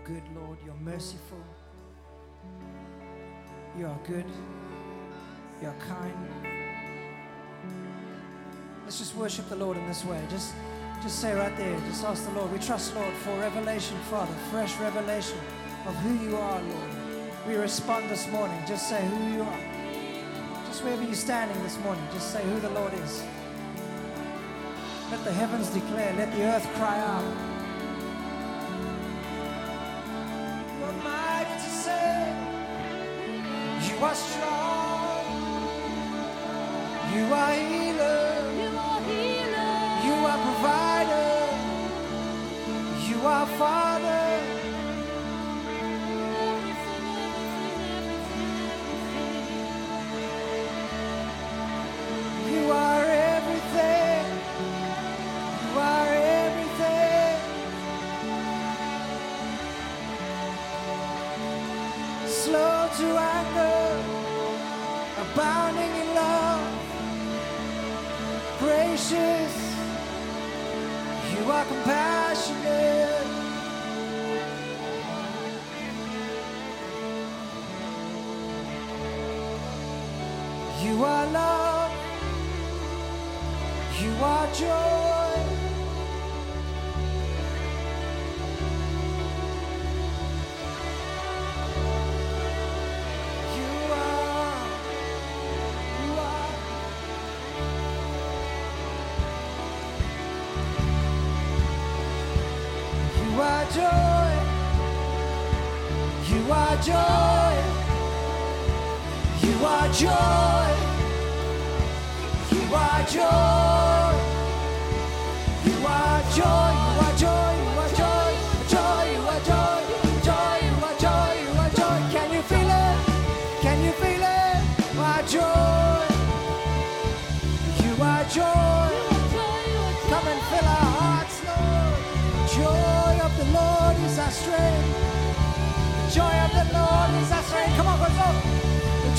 are good, Lord. You're merciful. You are good. You are kind. Let's just worship the Lord in this way. Just, just say right there. Just ask the Lord. We trust, Lord, for revelation, Father, fresh revelation of who you are, Lord. We respond this morning. Just say who you are. Just wherever you're standing this morning, just say who the Lord is. Let the heavens declare, let the earth cry out. You are joy. You are joy. You are joy. You are joy.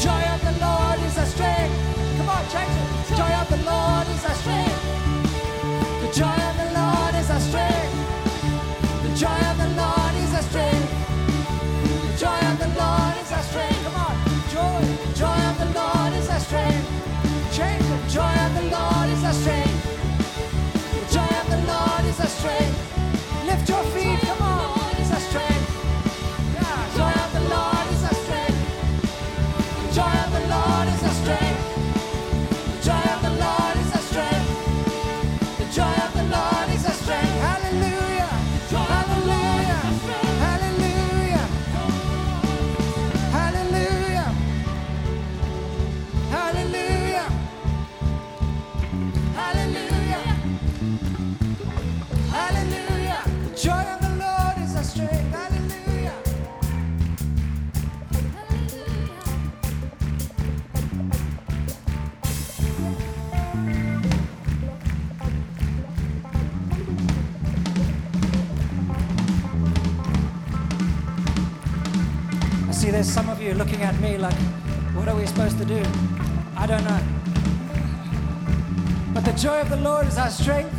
Joy of the Lord is our strength. Come on, it. The joy of the Lord is our strength. The joy of the Lord is our strength. The joy of the Lord is our strength. The joy of the Lord is our strength. Come on, joy. The joy of the Lord is our strength. Change. The joy of the Lord is our strength. The joy of the Lord is our strength. Lift your feet, there's some of you looking at me like, what are we supposed to do? I don't know. But the joy of the Lord is our strength.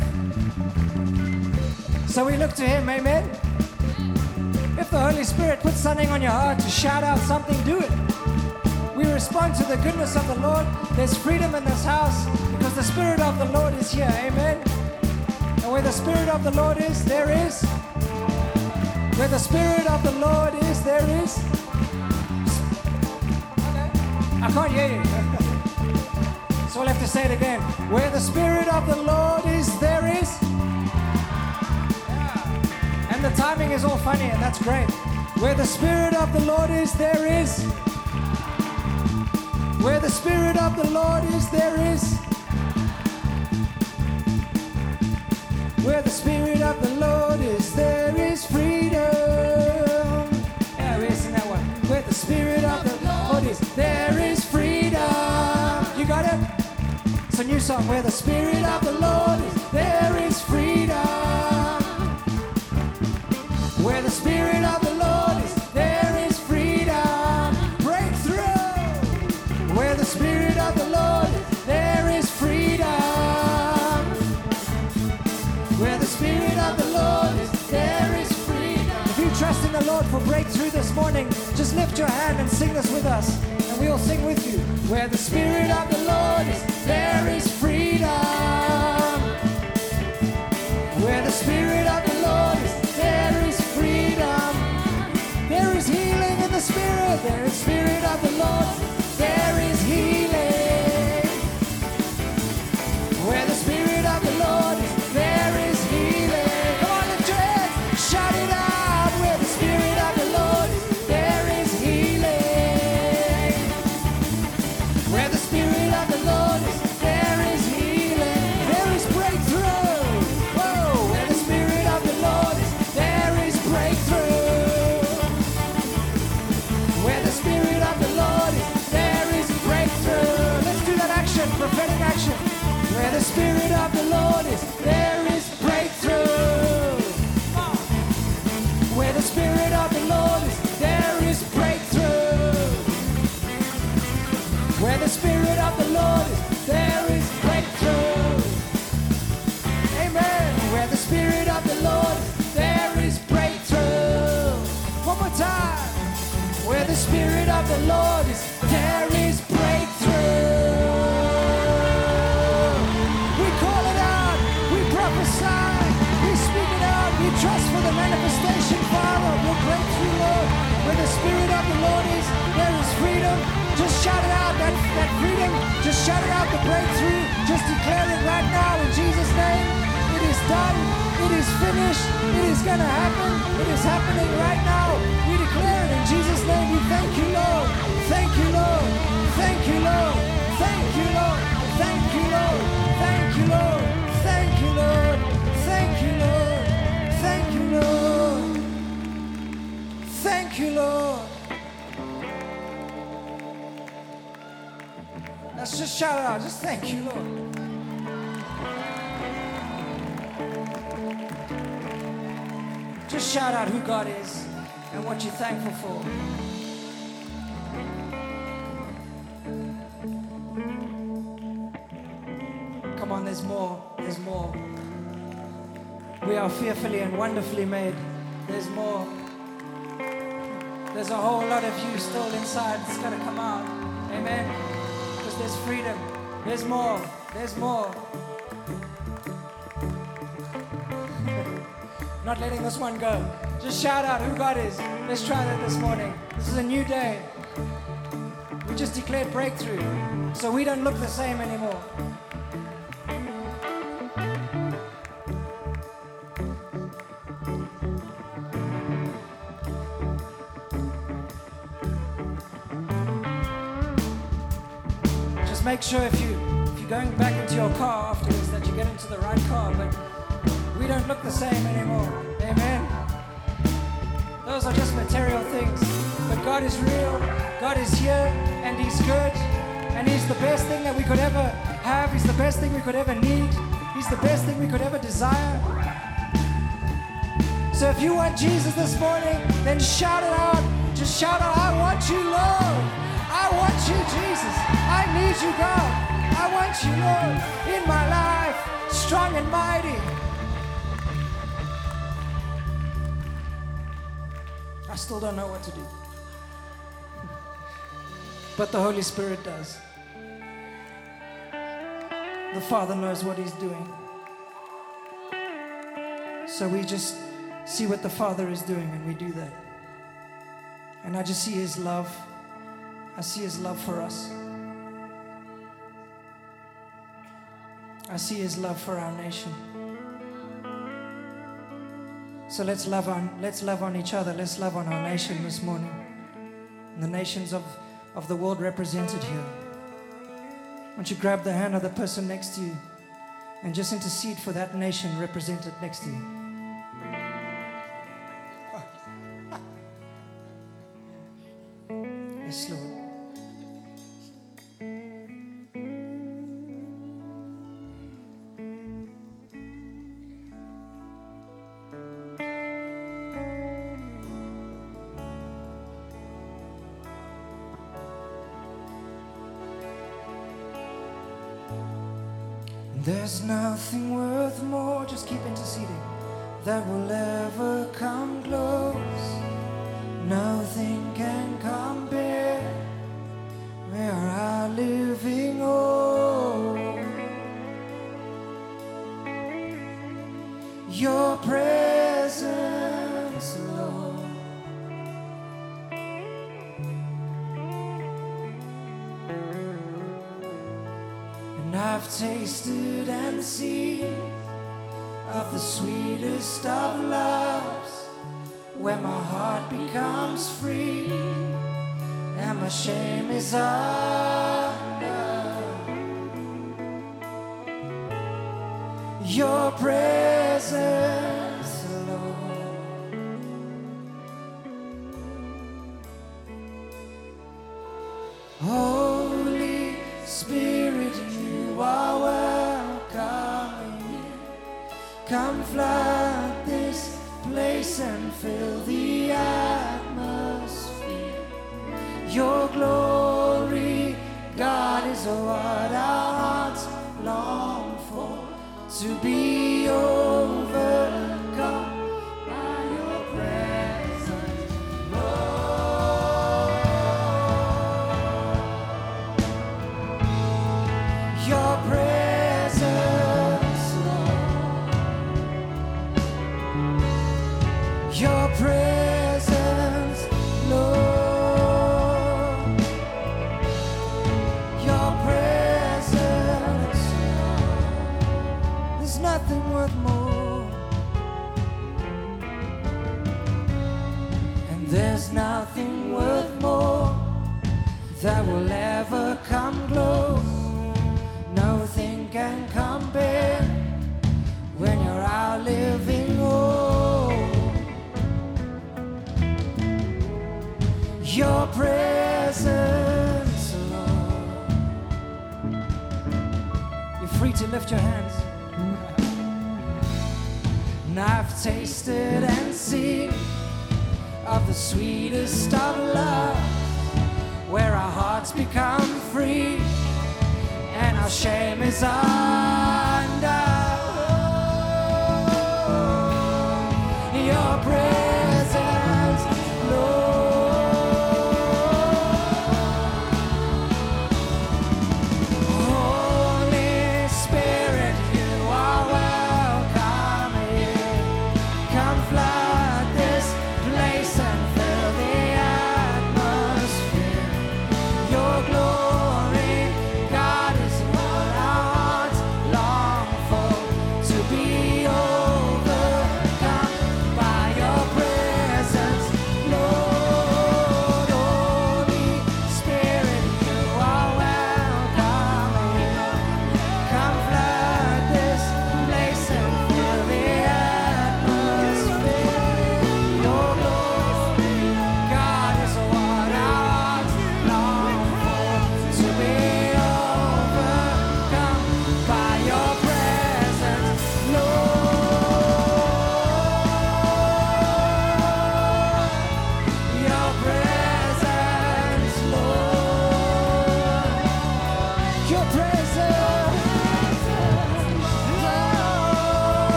So we look to Him, amen? If the Holy Spirit puts something on your heart to shout out something, do it. We respond to the goodness of the Lord. There's freedom in this house because the Spirit of the Lord is here, amen? And where the Spirit of the Lord is, there is. Where the Spirit of the Lord is, there is. Can't you. so I'll have to say it again. Where the Spirit of the Lord is, there is. And the timing is all funny, and that's great. Where the Spirit of the Lord is, there is. Where the Spirit of the Lord is, there is. Where the Spirit of the Lord is, there is freedom. Yeah, we're that one. Where the Spirit of the Lord is, there is It's a new song. Where the Spirit of the Lord is, there is freedom. Where the Spirit of the Lord is, there is freedom. Breakthrough. Where the Spirit of the Lord is, there is freedom. Where the Spirit of the Lord is, there is freedom. If you trust in the Lord for breakthrough this morning, just lift your hand and sing this with us, and we'll sing with you. Where the Spirit of the Lord is, there is freedom. Where the Spirit of the Lord is, there is freedom. There is healing in the Spirit. There is Spirit Spirit of the Lord is, there is breakthrough. We call it out, we prophesy, we speak it out, we trust for the manifestation, Father, of your breakthrough, Lord. Where the Spirit of the Lord is, there is freedom. Just shout it out, that, that freedom. Just shout it out, the breakthrough. Just declare it right now in Jesus' name. It is done. It is finished. It is going to happen. It is happening right now. We Jesus' name. We thank you, Lord. Thank you, Lord. Thank you, Lord. Thank you, Lord. Thank you, Lord. Thank you, Lord. Thank you, Lord. Thank you, Lord. Thank you, Lord. Thank you, Lord. Let's just shout it out. Just thank you, Lord. Just shout out who God is and what you're thankful for. Come on, there's more. There's more. We are fearfully and wonderfully made. There's more. There's a whole lot of you still inside. It's got to come out. Amen. Because there's freedom. There's more. There's more. Not letting this one go. Just shout out who God is. Let's try that this morning. This is a new day. We just declared breakthrough. So we don't look the same anymore. Just make sure if you if you're going back into your car afterwards that you get into the right car, but we don't look the same anymore. Amen. Those are just material things. But God is real, God is here, and He's good, and He's the best thing that we could ever have. He's the best thing we could ever need. He's the best thing we could ever desire. So if you want Jesus this morning, then shout it out. Just shout out, I want you, Lord. I want you, Jesus. I need you, God. I want you, Lord, in my life, strong and mighty. I still don't know what to do. But the Holy Spirit does. The Father knows what He's doing. So we just see what the Father is doing and we do that. And I just see His love. I see His love for us. I see His love for our nation. So let's love on let's love on each other. Let's love on our nation this morning. And the nations of, of the world represented here. Won't you grab the hand of the person next to you and just intercede for that nation represented next to you? Yes, Lord. There's nothing worth more, just keep interceding, that will ever come close. Nothing can compare. tasted and seen of the sweetest of loves, where my heart becomes free and my shame is up. There's nothing worth more that will ever come close. Nothing can compare when you're out living home. Your presence, Lord. You're free to lift your hands. And I've tasted and seen of the sweetest of love, where our hearts become free and our shame is ours.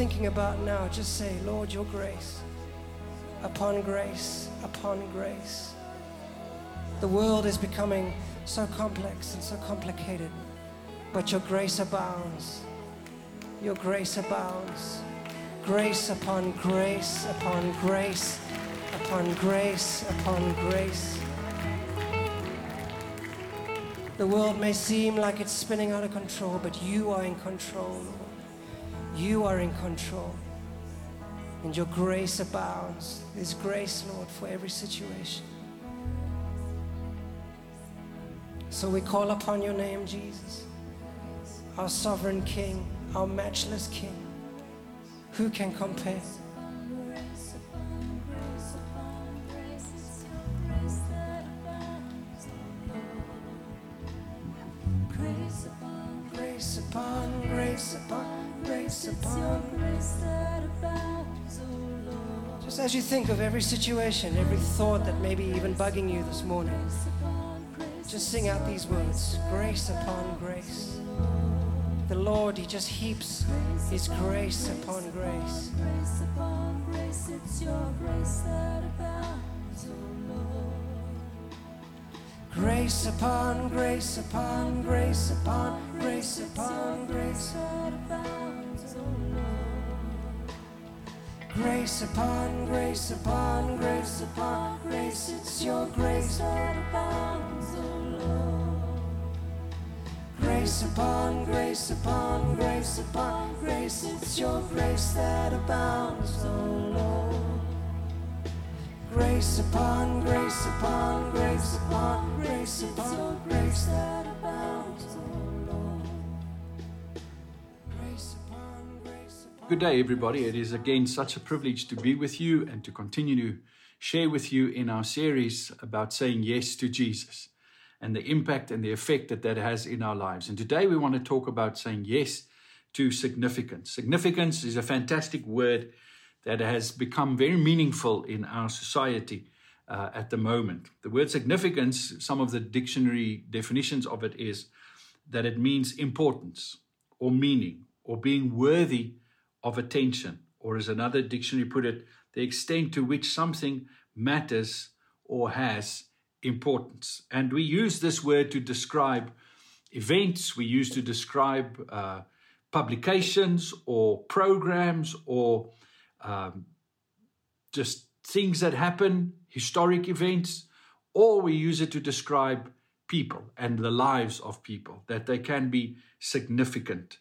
Thinking about now, just say, Lord, your grace, upon grace, upon grace. The world is becoming so complex and so complicated, but your grace abounds. Your grace abounds. Grace upon grace upon grace upon grace upon grace. The world may seem like it's spinning out of control, but you are in control, Lord. You are in control. And your grace abounds. There's grace, Lord, for every situation. So we call upon your name, Jesus, our sovereign King, our matchless King. Who can compare? Think of every situation, every thought that may be even bugging you this morning, just sing out these words grace upon grace. The Lord, He just heaps His grace upon grace. grace upon. Grace upon grace upon grace upon grace upon grace. Grace upon grace upon grace upon grace. It's your grace. that abounds, oh Lord. Grace upon grace upon grace upon grace. It's your grace that abounds, oh Lord. Grace upon grace upon grace upon grace upon grace that Good day, everybody. It is again such a privilege to be with you and to continue to share with you in our series about saying yes to Jesus. and the impact and the effect that that has in our lives. And today we want to talk about saying yes to significance. Significance is a fantastic word that has become very meaningful in our society uh, at the moment. The word significance, some of the dictionary definitions of it is that it means importance or meaning or being worthy of attention, or as another dictionary put it, the extent to which something matters or has importance. And we use this word to describe events, we use to describe uh, publications or programs or um, just things that happen, historic events, or we use it to describe people and the lives of people, that they can be significant.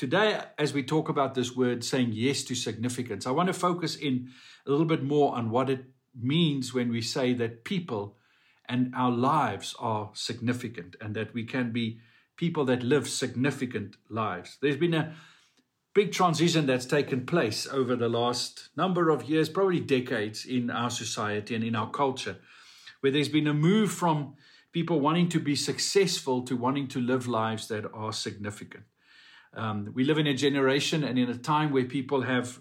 Today, as we talk about this word saying yes to significance, I want to focus in a little bit more on what it means when we say that people and our lives are significant and that we can be people that live significant lives. There's been a big transition that's taken place over the last number of years, probably decades, in our society and in our culture, where there's been a move from people wanting to be successful to wanting to live lives that are significant. Um, we live in a generation and in a time where people have,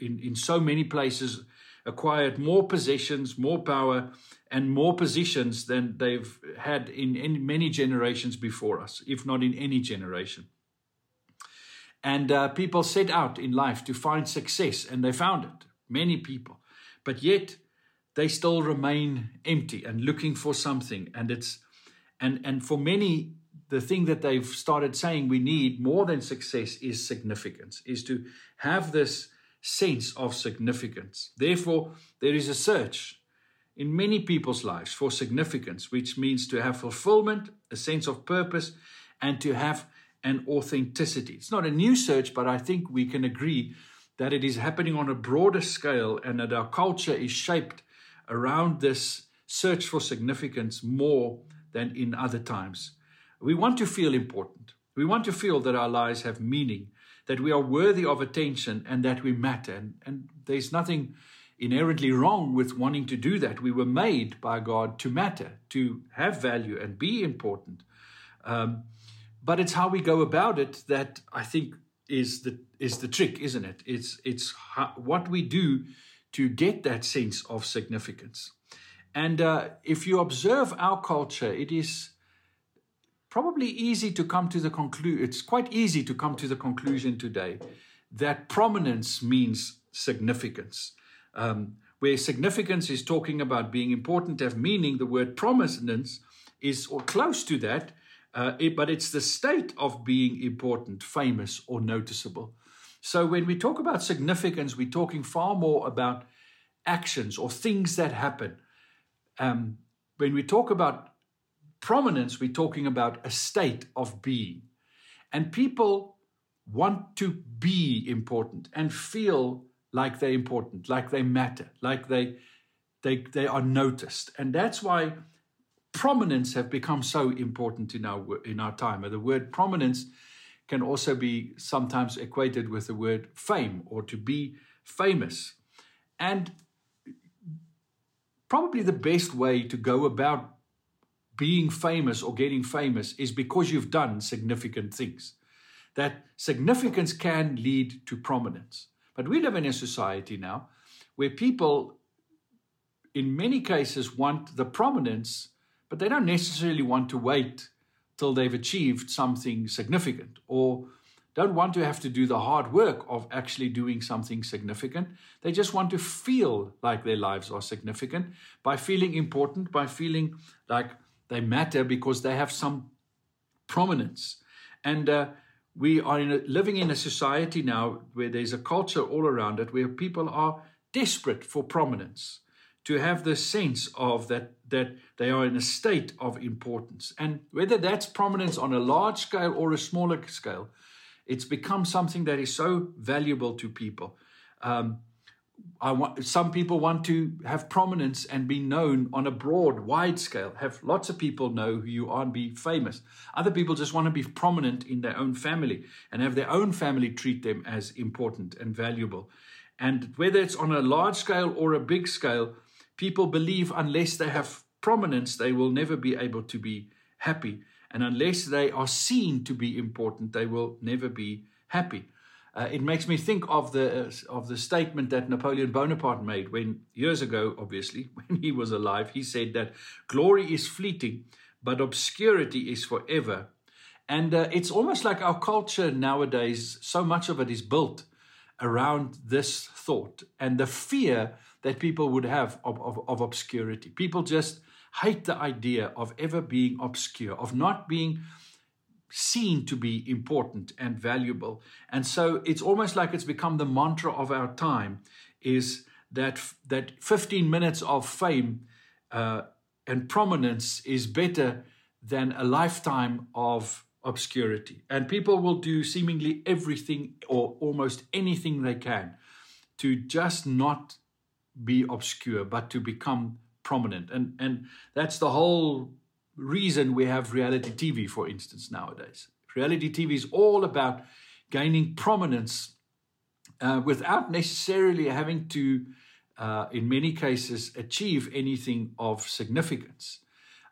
in, in so many places, acquired more possessions, more power, and more positions than they've had in, in many generations before us, if not in any generation. And uh, people set out in life to find success, and they found it, many people. But yet, they still remain empty and looking for something. And it's and and for many, the thing that they've started saying we need more than success is significance, is to have this sense of significance. Therefore, there is a search in many people's lives for significance, which means to have fulfillment, a sense of purpose, and to have an authenticity. It's not a new search, but I think we can agree that it is happening on a broader scale and that our culture is shaped around this search for significance more than in other times. We want to feel important. We want to feel that our lives have meaning, that we are worthy of attention, and that we matter. And, and there's nothing inherently wrong with wanting to do that. We were made by God to matter, to have value, and be important. Um, but it's how we go about it that I think is the is the trick, isn't it? It's it's how, what we do to get that sense of significance. And uh, if you observe our culture, it is probably easy to come to the conclusion. It's quite easy to come to the conclusion today that prominence means significance. Um, where significance is talking about being important, have meaning, the word prominence is or close to that uh, it, but it's the state of being important, famous, or noticeable. So when we talk about significance, we're talking far more about actions or things that happen. Um, when we talk about prominence, we're talking about a state of being. And people want to be important and feel like they're important, like they matter, like they, they, they are noticed. And that's why prominence have become so important in our in our time. And The word prominence can also be sometimes equated with the word fame or to be famous. And probably the best way to go about being famous or getting famous is because you've done significant things. That significance can lead to prominence. But we live in a society now where people, in many cases, want the prominence but they don't necessarily want to wait till they've achieved something significant or don't want to have to do the hard work of actually doing something significant. They just want to feel like their lives are significant by feeling important, by feeling like they matter because they have some prominence. And uh, we are in a, living in a society now where there's a culture all around it where people are desperate for prominence to have the sense of that that they are in a state of importance and whether that's prominence on a large scale or a smaller scale it's become something that is so valuable to people um, I want, some people want to have prominence and be known on a broad, wide scale, have lots of people know who you are and be famous. Other people just want to be prominent in their own family and have their own family treat them as important and valuable. And whether it's on a large scale or a big scale, people believe unless they have prominence, they will never be able to be happy. And unless they are seen to be important, they will never be happy. Uh, it makes me think of the uh, of the statement that Napoleon Bonaparte made when years ago, obviously, when he was alive. He said that glory is fleeting, but obscurity is forever. And uh, it's almost like our culture nowadays. So much of it is built around this thought and the fear that people would have of, of, of obscurity. People just hate the idea of ever being obscure, of not being seen to be important and valuable. And so it's almost like it's become the mantra of our time is that that 15 minutes of fame uh, and prominence is better than a lifetime of obscurity. And people will do seemingly everything or almost anything they can to just not be obscure, but to become prominent. And, and that's the whole reason we have reality TV, for instance, nowadays. Reality TV is all about gaining prominence uh, without necessarily having to, uh, in many cases, achieve anything of significance.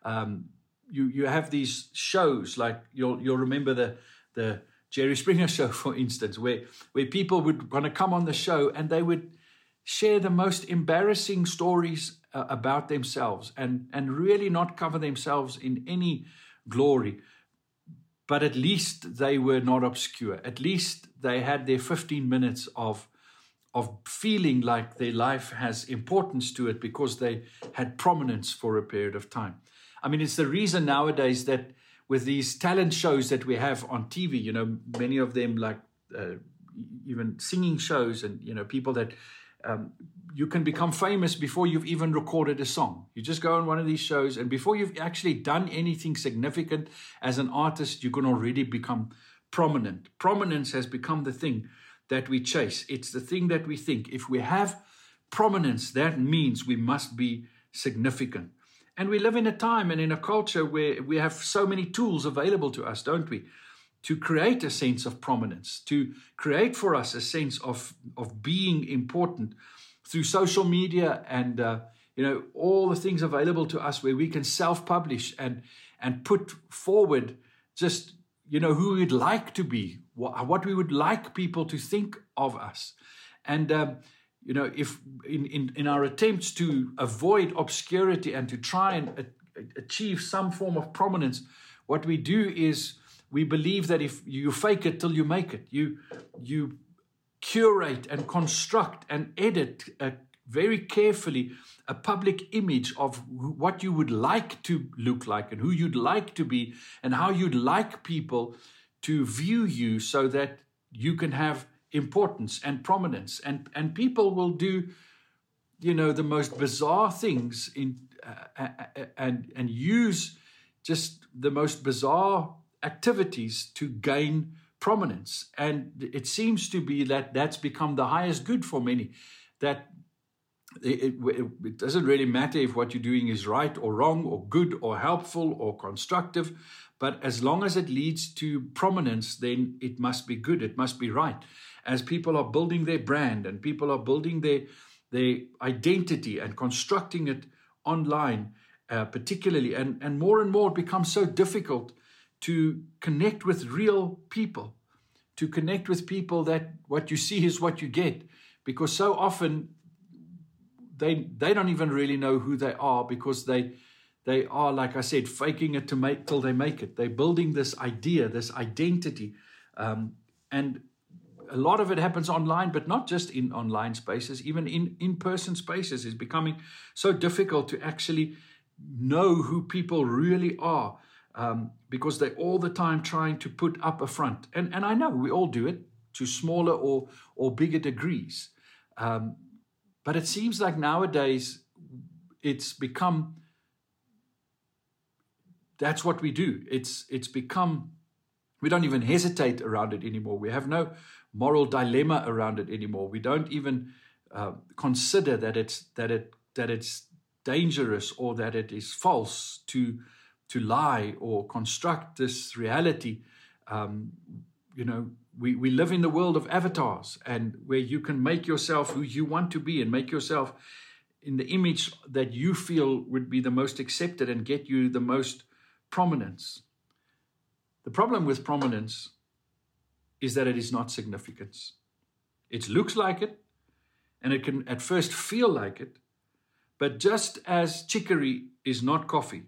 Um, you you have these shows like you'll you'll remember the the Jerry Springer show, for instance, where where people would want to come on the show and they would share the most embarrassing stories uh, about themselves and and really not cover themselves in any glory. But at least they were not obscure. At least they had their 15 minutes of of feeling like their life has importance to it because they had prominence for a period of time. I mean it's the reason nowadays that with these talent shows that we have on tv you know many of them like uh, even singing shows and you know people that um, you can become famous before you've even recorded a song. You just go on one of these shows, and before you've actually done anything significant as an artist, you can already become prominent. Prominence has become the thing that we chase, it's the thing that we think. If we have prominence, that means we must be significant. And we live in a time and in a culture where we have so many tools available to us, don't we? To create a sense of prominence, to create for us a sense of, of being important through social media and uh, you know all the things available to us where we can self-publish and and put forward just you know who we'd like to be what, we would like people to think of us. And um, you know if in, in in our attempts to avoid obscurity and to try and achieve some form of prominence what we do is we believe that if you fake it till you make it you you curate and construct and edit uh, very carefully a public image of what you would like to look like and who you'd like to be and how you'd like people to view you so that you can have importance and prominence. And and people will do you know the most bizarre things in uh, uh, uh, and and use just the most bizarre activities to gain prominence. And it seems to be that that's become the highest good for many. That it, it, it, doesn't really matter if what you're doing is right or wrong or good or helpful or constructive, but as long as it leads to prominence, then it must be good, it must be right. As people are building their brand and people are building their, their identity and constructing it online, uh, particularly, and, and more and more it becomes so difficult to connect with real people, to connect with people that what you see is what you get, because so often they they don't even really know who they are because they they are like I said faking it to make till they make it. They're building this idea, this identity, um, and a lot of it happens online, but not just in online spaces, even in in person spaces. Is becoming so difficult to actually know who people really are um, because they're all the time trying to put up a front. And, and I know we all do it to smaller or, or bigger degrees. Um, but it seems like nowadays it's become that's what we do. It's, it's become, we don't even hesitate around it anymore. We have no moral dilemma around it anymore. We don't even uh, consider that it's, that, it, that it's dangerous or that it is false to to lie or construct this reality. Um, you know, we, we live in the world of avatars and where you can make yourself who you want to be and make yourself in the image that you feel would be the most accepted and get you the most prominence. The problem with prominence is that it is not significance. It looks like it, and it can at first feel like it, but just as chicory is not coffee,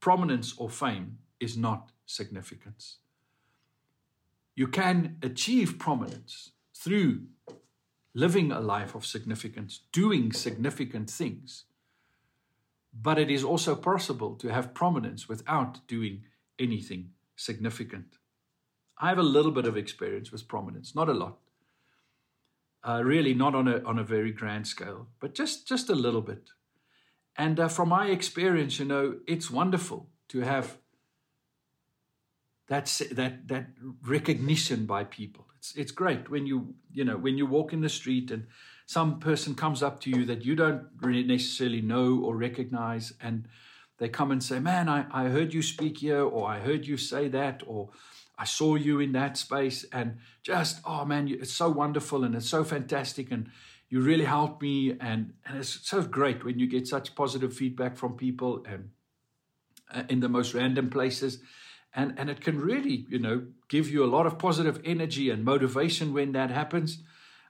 prominence or fame is not significance. You can achieve prominence through living a life of significance, doing significant things. But it is also possible to have prominence without doing anything significant. I have a little bit of experience with prominence, not a lot. Uh, really, not on a on a very grand scale, but just just a little bit. And uh, from my experience, you know, it's wonderful to have that that that recognition by people. It's it's great when you you know when you walk in the street and some person comes up to you that you don't really necessarily know or recognize, and they come and say, "Man, I, I heard you speak here," or "I heard you say that," or "I saw you in that space," and just oh man, it's so wonderful and it's so fantastic, and you really helped me, and and it's so great when you get such positive feedback from people and uh, in the most random places. And and it can really you know give you a lot of positive energy and motivation when that happens.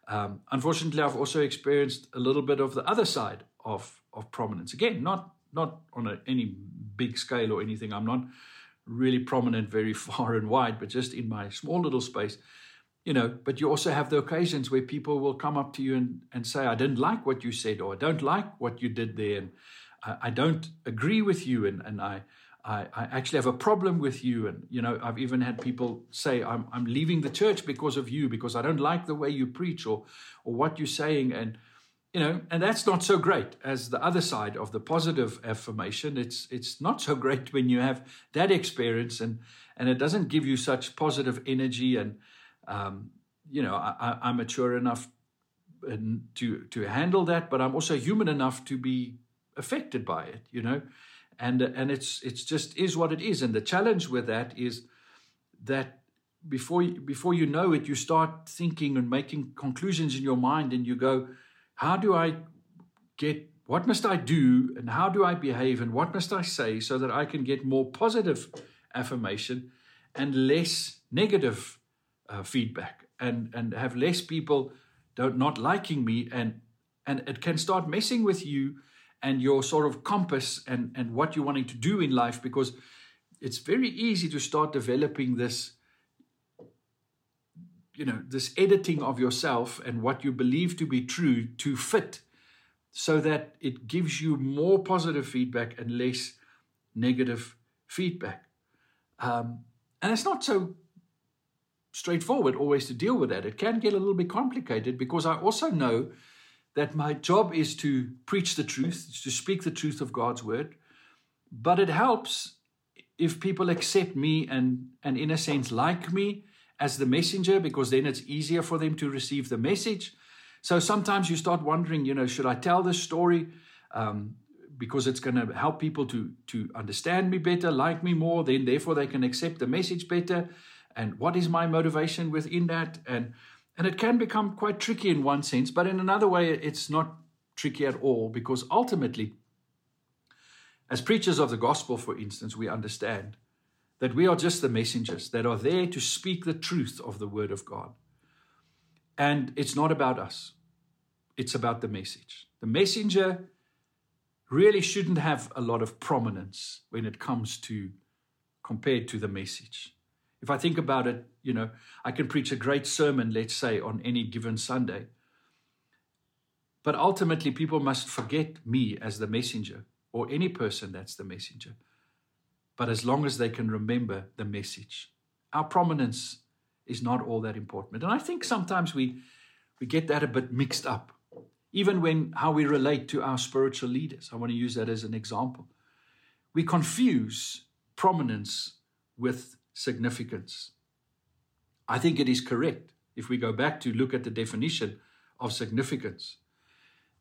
Um, unfortunately i've also experienced a little bit of the other side of of prominence. Again not not on a, any big scale or anything. I'm not really prominent very far and wide but just in my small little space you know but you also have the occasions where people will come up to you and, and say i didn't like what you said or i don't like what you did there and i, I don't agree with you and, and i I, I actually have a problem with you. And, you know, I've even had people say, I'm, I'm leaving the church because of you, because I don't like the way you preach or, or what you're saying. And, you know, and that's not so great as the other side of the positive affirmation. It's, it's not so great when you have that experience and, and it doesn't give you such positive energy. And, um, you know, I, I'm mature enough to, to handle that, but I'm also human enough to be affected by it, you know? And and it's it's just is what it is. And the challenge with that is that before you, before you know it you start thinking and making conclusions in your mind and you go how do i get what must i do and how do i behave and what must i say so that i can get more positive affirmation and less negative uh, feedback and and have less people don't not liking me and and it can start messing with you and your sort of compass and, and what you're wanting to do in life because it's very easy to start developing this you know this editing of yourself and what you believe to be true to fit so that it gives you more positive feedback and less negative feedback. Um, and it's not so straightforward always to deal with that it can get a little bit complicated because i also know that my job is to preach the truth, to speak the truth of God's word. But it helps if people accept me and, and in a sense, like me as the messenger, because then it's easier for them to receive the message. So sometimes you start wondering, you know, should I tell this story? Um, because it's going to help people to, to understand me better, like me more, then therefore they can accept the message better. And what is my motivation within that? And and it can become quite tricky in one sense, but in another way, it's not tricky at all because ultimately, as preachers of the gospel, for instance, we understand that we are just the messengers that are there to speak the truth of the word of God. And it's not about us, it's about the message. The messenger really shouldn't have a lot of prominence when it comes to compared to the message. If I think about it, you know, I can preach a great sermon, let's say, on any given Sunday. But ultimately, people must forget me as the messenger or any person that's the messenger. But as long as they can remember the message, our prominence is not all that important. And I think sometimes we, we get that a bit mixed up, even when how we relate to our spiritual leaders. I want to use that as an example. We confuse prominence with significance. I think it is correct, if we go back to look at the definition of significance,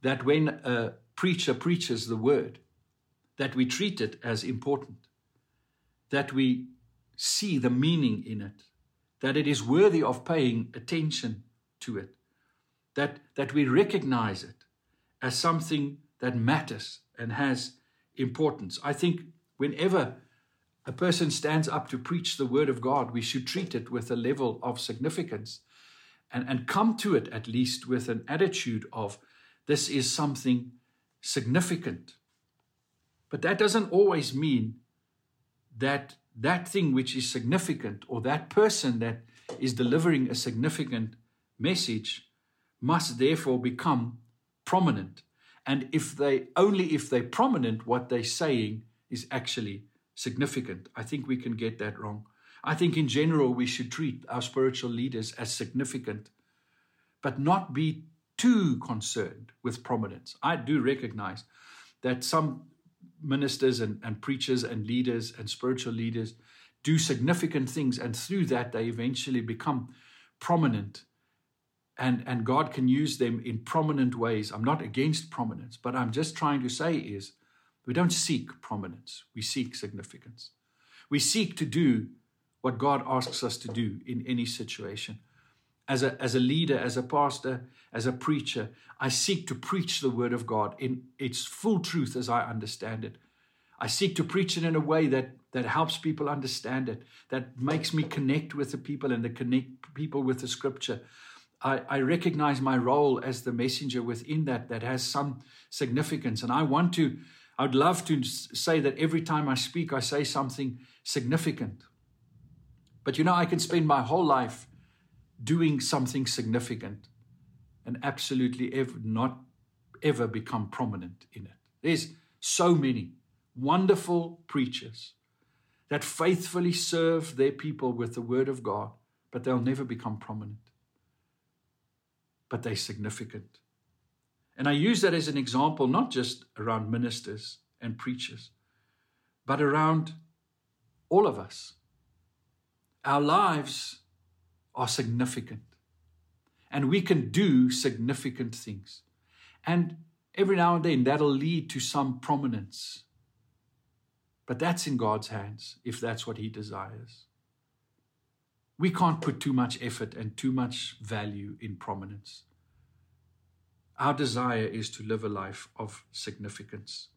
that when a preacher preaches the word, that we treat it as important, that we see the meaning in it, that it is worthy of paying attention to it, that, that we recognize it as something that matters and has importance. I think whenever a person stands up to preach the word of God, we should treat it with a level of significance and, and come to it at least with an attitude of this is something significant. But that doesn't always mean that that thing which is significant or that person that is delivering a significant message must therefore become prominent. And if they only if they're prominent, what they're saying is actually significant. I think we can get that wrong. I think in general we should treat our spiritual leaders as significant, but not be too concerned with prominence. I do recognize that some ministers and, and preachers and leaders and spiritual leaders do significant things, and through that, they eventually become prominent. And, and God can use them in prominent ways. I'm not against prominence, but I'm just trying to say is we don't seek prominence, we seek significance. We seek to do what God asks us to do in any situation. As a, as a leader, as a pastor, as a preacher, I seek to preach the word of God in its full truth as I understand it. I seek to preach it in a way that, that helps people understand it, that makes me connect with the people and to connect people with the scripture. I, I recognize my role as the messenger within that that has some significance. And I want to, I would love to say that every time I speak, I say something significant. But you know, I can spend my whole life doing something significant and absolutely ever not ever become prominent in it. There's so many wonderful preachers that faithfully serve their people with the word of God, but they'll never become prominent. But they're significant. And I use that as an example, not just around ministers and preachers, but around all of us. Our lives are significant, and we can do significant things. And every now and then that'll lead to some prominence. But that's in God's hands if that's what He desires. We can't put too much effort and too much value in prominence. Our desire is to live a life of significance.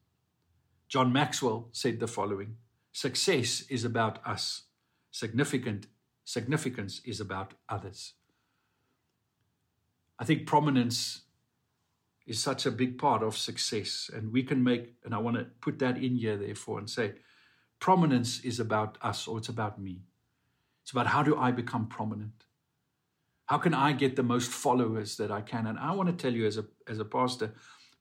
John Maxwell said the following Success is about us, significant, significance is about others. I think prominence is such a big part of success, and we can make, and I want to put that in here, therefore, and say prominence is about us or it's about me. It's about how do I become prominent? How can I get the most followers that I can? And I want to tell you, as a, as a pastor,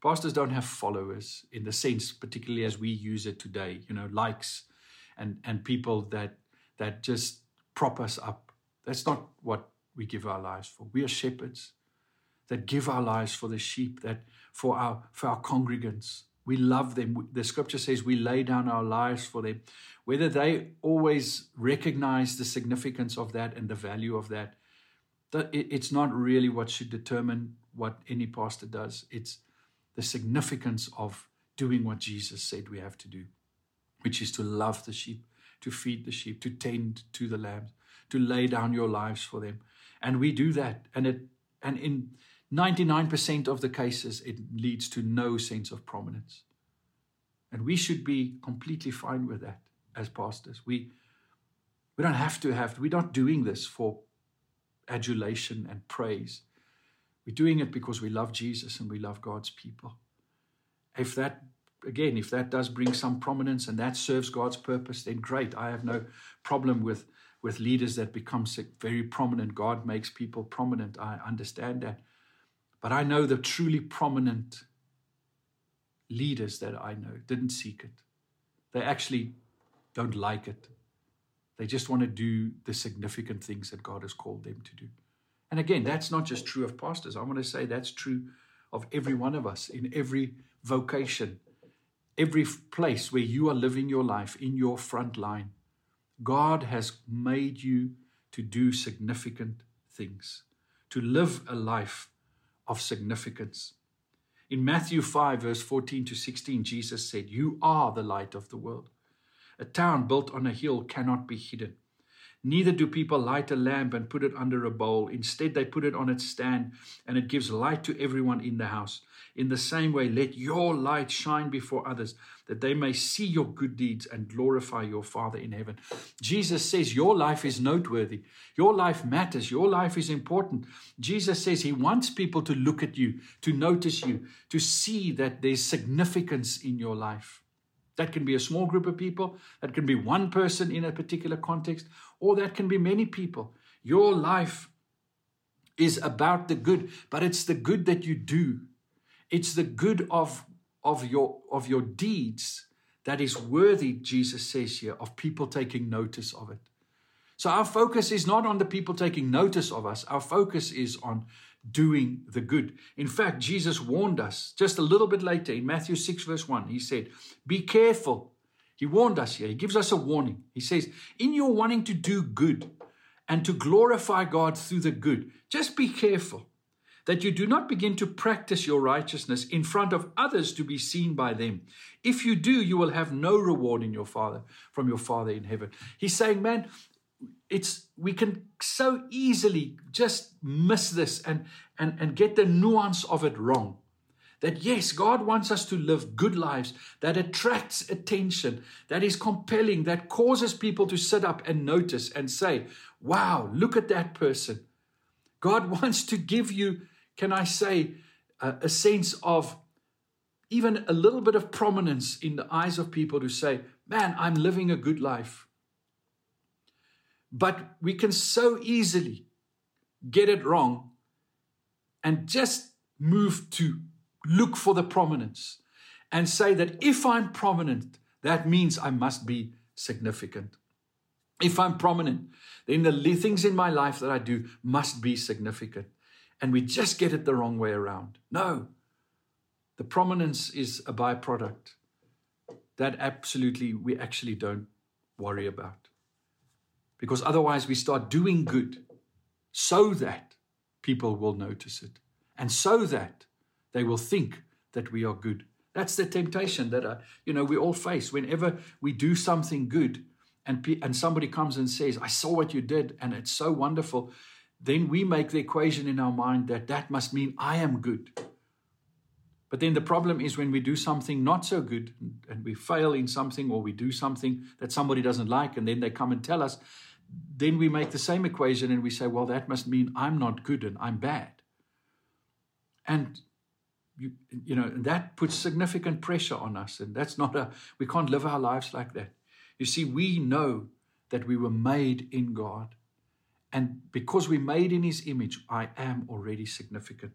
pastors don't have followers in the sense, particularly as we use it today, you know, likes and, and people that, that just prop us up. That's not what we give our lives for. We are shepherds that give our lives for the sheep, that for our, for our congregants. We love them. The scripture says we lay down our lives for them. Whether they always recognize the significance of that and the value of that, that it's not really what should determine what any pastor does. It's the significance of doing what Jesus said we have to do, which is to love the sheep, to feed the sheep, to tend to the lambs, to lay down your lives for them. And we do that. And it and in 99% of the cases, it leads to no sense of prominence. And we should be completely fine with that as pastors. We, we don't have to have, we're not doing this for adulation and praise. We're doing it because we love Jesus and we love God's people. If that, again, if that does bring some prominence and that serves God's purpose, then great. I have no problem with, with leaders that become very prominent. God makes people prominent. I understand that. But I know the truly prominent leaders that I know didn't seek it. They actually don't like it. They just want to do the significant things that God has called them to do. And again, that's not just true of pastors. I want to say that's true of every one of us in every vocation, every place where you are living your life in your front line. God has made you to do significant things, to live a life of significance. In Matthew 5, verse 14 to 16, Jesus said, You are the light of the world. A town built on a hill cannot be hidden. Neither do people light a lamp and put it under a bowl. Instead, they put it on its stand, and it gives light to everyone in the house. In the same way, let your light shine before others, that they may see your good deeds and glorify your Father in heaven. Jesus says your life is noteworthy. Your life matters. Your life is important. Jesus says he wants people to look at you, to notice you, to see that there's significance in your life. That can be a small group of people, that can be one person in a particular context, or that can be many people. Your life is about the good, but it's the good that you do. It's the good of, of, your, of your deeds that is worthy, Jesus says here, of people taking notice of it. So our focus is not on the people taking notice of us, our focus is on doing the good. In fact, Jesus warned us just a little bit later in Matthew 6, verse 1. He said, Be careful. He warned us here. He gives us a warning. He says, In your wanting to do good and to glorify God through the good, just be careful that you do not begin to practice your righteousness in front of others to be seen by them. If you do, you will have no reward in your Father from your Father in heaven. He's saying, man, it's we can so easily just miss this and and and get the nuance of it wrong. That yes god wants us to live good lives that attracts attention that is compelling that causes people to sit up and notice and say wow look at that person. God wants to give you can i say a, a sense of even a little bit of prominence in the eyes of people to say man i'm living a good life but we can so easily get it wrong and just move to look for the prominence and say that if I'm prominent, that means I must be significant. If I'm prominent, then the things in my life that I do must be significant. And we just get it the wrong way around. No, the prominence is a byproduct that absolutely we actually don't worry about because otherwise we start doing good so that people will notice it and so that they will think that we are good. That's the temptation that uh, you know we all face whenever we do something good and and somebody comes and says, "I saw what you did and it's so wonderful." Then we make the equation in our mind that that must mean I am good. But then the problem is when we do something not so good and we fail in something or we do something that somebody doesn't like and then they come and tell us, then we make the same equation and we say, well, that must mean I'm not good and I'm bad. And you, you know, that puts significant pressure on us. And that's not a, we can't live our lives like that. You see, we know that we were made in God. And because we're made in His image, I am already significant.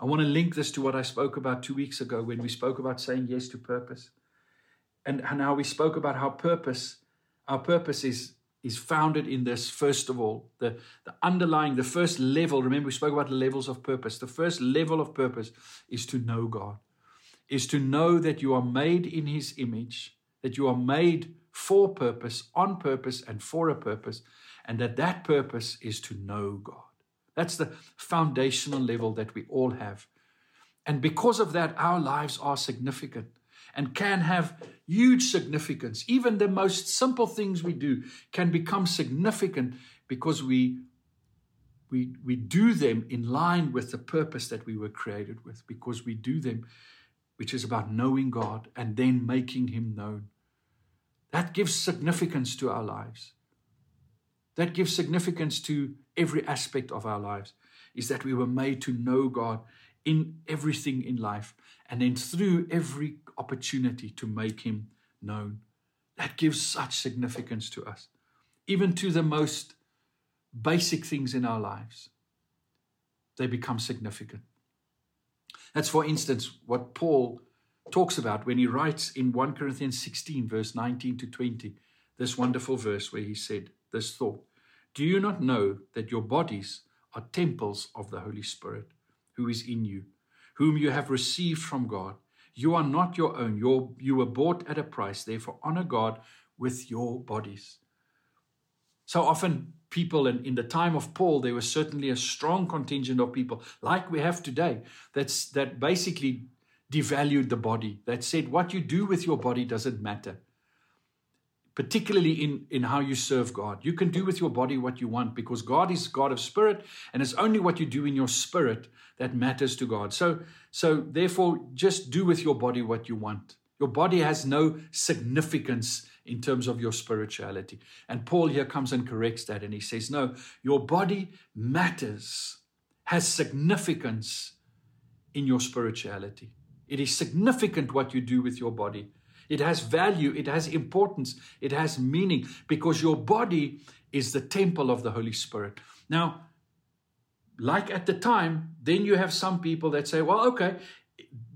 I want to link this to what I spoke about two weeks ago when we spoke about saying yes to purpose. And, and how we spoke about how purpose, our purpose is is founded in this, first of all, the, the underlying, the first level. Remember, we spoke about the levels of purpose. The first level of purpose is to know God, is to know that you are made in His image, that you are made for purpose, on purpose, and for a purpose, and that that purpose is to know God. That's the foundational level that we all have. And because of that, our lives are significant and can have huge significance. Even the most simple things we do can become significant because we, we, we do them in line with the purpose that we were created with, because we do them, which is about knowing God and then making Him known. That gives significance to our lives. That gives significance to every aspect of our lives, is that we were made to know God in everything in life and then through every opportunity to make him known. That gives such significance to us, even to the most basic things in our lives. They become significant. That's, for instance, what Paul talks about when he writes in 1 Corinthians 16, verse 19 to 20, this wonderful verse where he said this thought Do you not know that your bodies are temples of the Holy Spirit who is in you, whom you have received from God? You are not your own. You're, you were bought at a price. Therefore, honor God with your bodies. So often, people, in, in the time of Paul, there was certainly a strong contingent of people, like we have today, that's, that basically devalued the body, that said, what you do with your body doesn't matter. Particularly in, in how you serve God. You can do with your body what you want because God is God of spirit, and it's only what you do in your spirit that matters to God. So, so therefore, just do with your body what you want. Your body has no significance in terms of your spirituality. And Paul here comes and corrects that, and he says, No, your body matters, has significance in your spirituality. It is significant what you do with your body. It has value, it has importance, it has meaning because your body is the temple of the Holy Spirit. Now, like at the time, then you have some people that say, well, okay,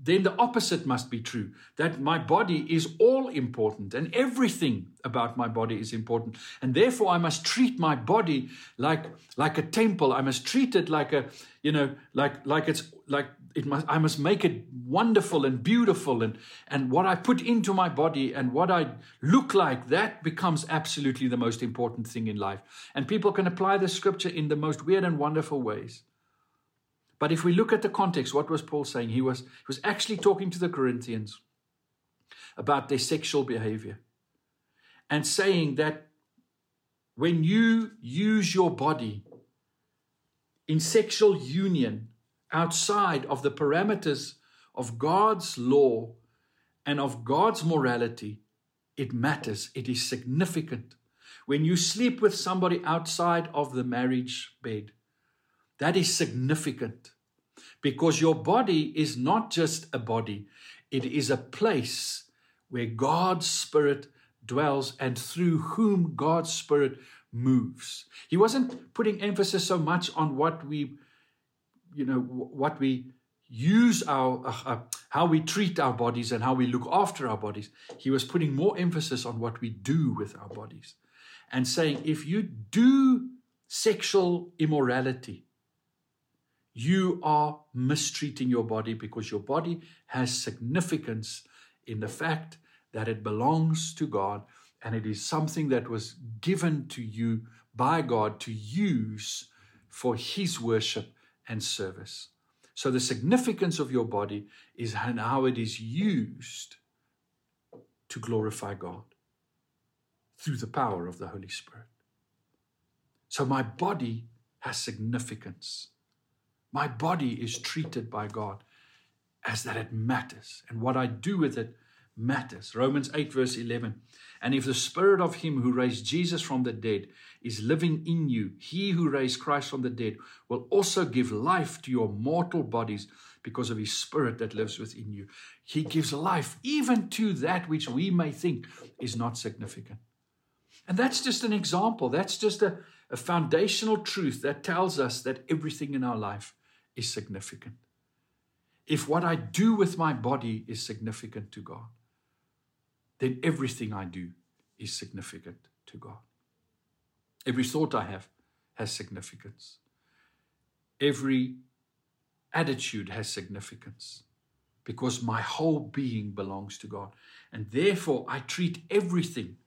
then the opposite must be true that my body is all important and everything about my body is important and therefore i must treat my body like like a temple i must treat it like a you know like like it's like it must i must make it wonderful and beautiful and and what i put into my body and what i look like that becomes absolutely the most important thing in life and people can apply the scripture in the most weird and wonderful ways but if we look at the context, what was Paul saying? He was, he was actually talking to the Corinthians about their sexual behavior and saying that when you use your body in sexual union outside of the parameters of God's law and of God's morality, it matters, it is significant. When you sleep with somebody outside of the marriage bed, that is significant because your body is not just a body, it is a place where God's Spirit dwells and through whom God's Spirit moves. He wasn't putting emphasis so much on what we, you know, what we use our, uh, uh, how we treat our bodies and how we look after our bodies. He was putting more emphasis on what we do with our bodies and saying, if you do sexual immorality, you are mistreating your body because your body has significance in the fact that it belongs to God and it is something that was given to you by God to use for His worship and service. So, the significance of your body is how it is used to glorify God through the power of the Holy Spirit. So, my body has significance. My body is treated by God as that it matters, and what I do with it matters. Romans 8, verse 11. And if the spirit of him who raised Jesus from the dead is living in you, he who raised Christ from the dead will also give life to your mortal bodies because of his spirit that lives within you. He gives life even to that which we may think is not significant. And that's just an example. That's just a, a foundational truth that tells us that everything in our life is significant. If what I do with my body is significant to God, then everything I do is significant to God. Every thought I have has significance. Every attitude has significance because my whole being belongs to God. And therefore, I treat everything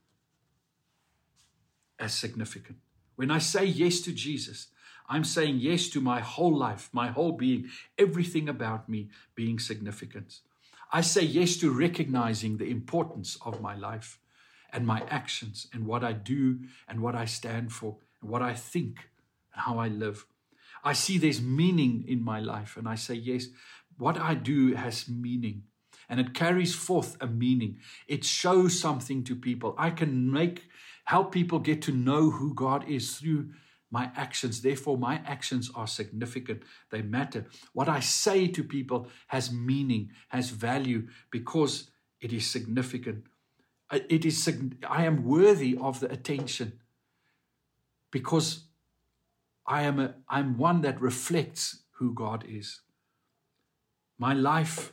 as significant. When I say yes to Jesus, I'm saying yes to my whole life, my whole being, everything about me being significant. I say yes to recognizing the importance of my life and my actions and what I do and what I stand for and what I think and how I live. I see there's meaning in my life and I say, yes, what I do has meaning and it carries forth a meaning. It shows something to people. I can make help people get to know who God is through my actions. Therefore, my actions are significant. They matter. What I say to people has meaning, has value because it is significant. Uh, it is, I am worthy of the attention because I am a, I'm one that reflects who God is. My life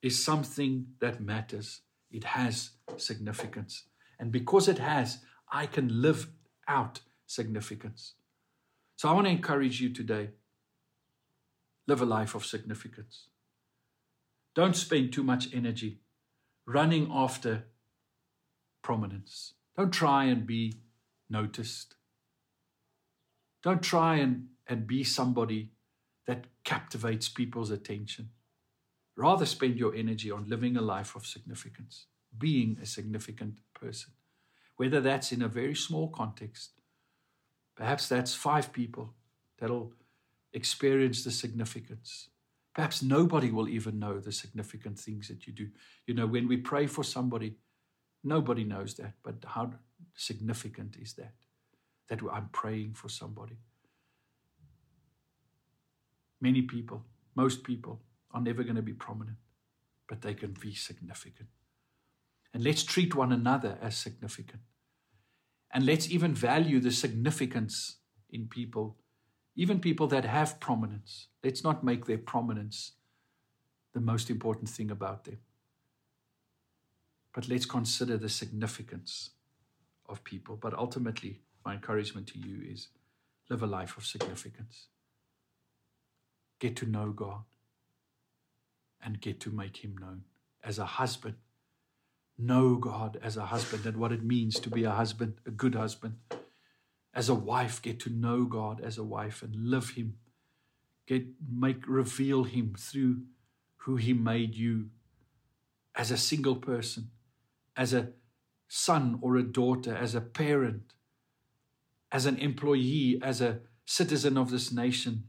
is something that matters. It has significance. And because it has, I can live out significance. So I want to encourage you today live a life of significance. Don't spend too much energy running after prominence. Don't try and be noticed. Don't try and, and be somebody that captivates people's attention. Rather, spend your energy on living a life of significance, being a significant person. whether that's in a very small context. Perhaps that's five people that'll experience the significance. Perhaps nobody will even know the significant things that you do. You know, when we pray for somebody, nobody knows that, but how significant is that? That I'm praying for somebody. Many people, most people, are never going to be prominent, but they can be significant. And let's treat one another as significant. And let's even value the significance in people, even people that have prominence. Let's not make their prominence the most important thing about them. But let's consider the significance of people. But ultimately, my encouragement to you is live a life of significance. Get to know God and get to make Him known. As a husband, know God as a husband and what it means to be a husband, a good husband. As a wife, get to know God as a wife and love Him. Get make reveal Him through who He made you as a single person, as a son or a daughter, as a parent, as an employee, as a citizen of this nation,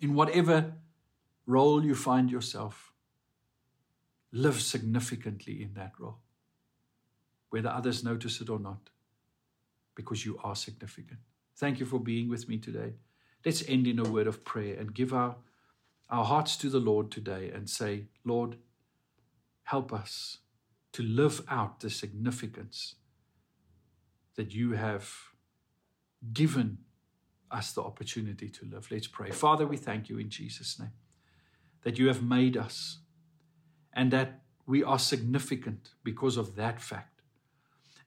in whatever role you find yourself, live significantly in that role, whether others notice it or not, because you are significant. Thank you for being with me today. Let's end in a word of prayer and give our, our hearts to the Lord today and say, Lord, help us to live out the significance that you have given us the opportunity to live. Let's pray. Father, we thank you in Jesus' name that you have made us and that we are significant because of that fact.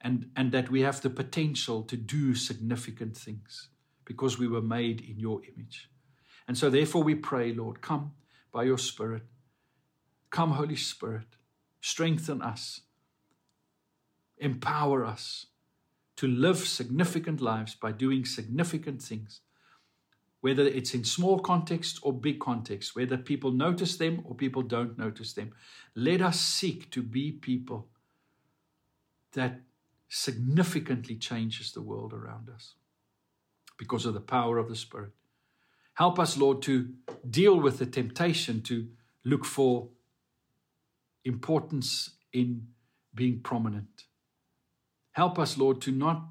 And, and that we have the potential to do significant things because we were made in your image. And so, therefore, we pray, Lord, come by your Spirit. Come, Holy Spirit, strengthen us, empower us to live significant lives by doing significant things, whether it's in small context or big context, whether people notice them or people don't notice them. Let us seek to be people that significantly changes the world around us because of the power of the Spirit. Help us, Lord, to deal with the temptation to look for importance in being prominent. Help us, Lord, to not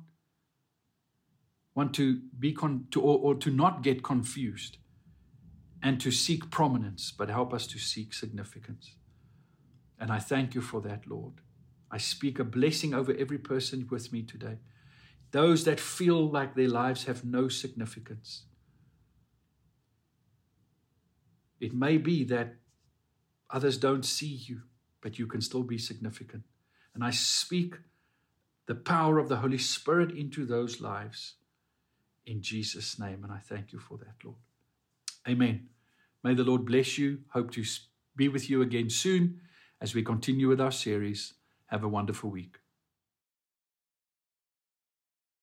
want to be con- to, or, or to not get confused and to seek prominence, but help us to seek significance. And I thank you for that, Lord. I speak a blessing over every person with me today. Those that feel like their lives have no significance. It may be that others don't see you, but you can still be significant. And I speak the power of the Holy Spirit into those lives in Jesus' name. And I thank you for that, Lord. Amen. May the Lord bless you. Hope to be with you again soon as we continue with our series. Have a wonderful week.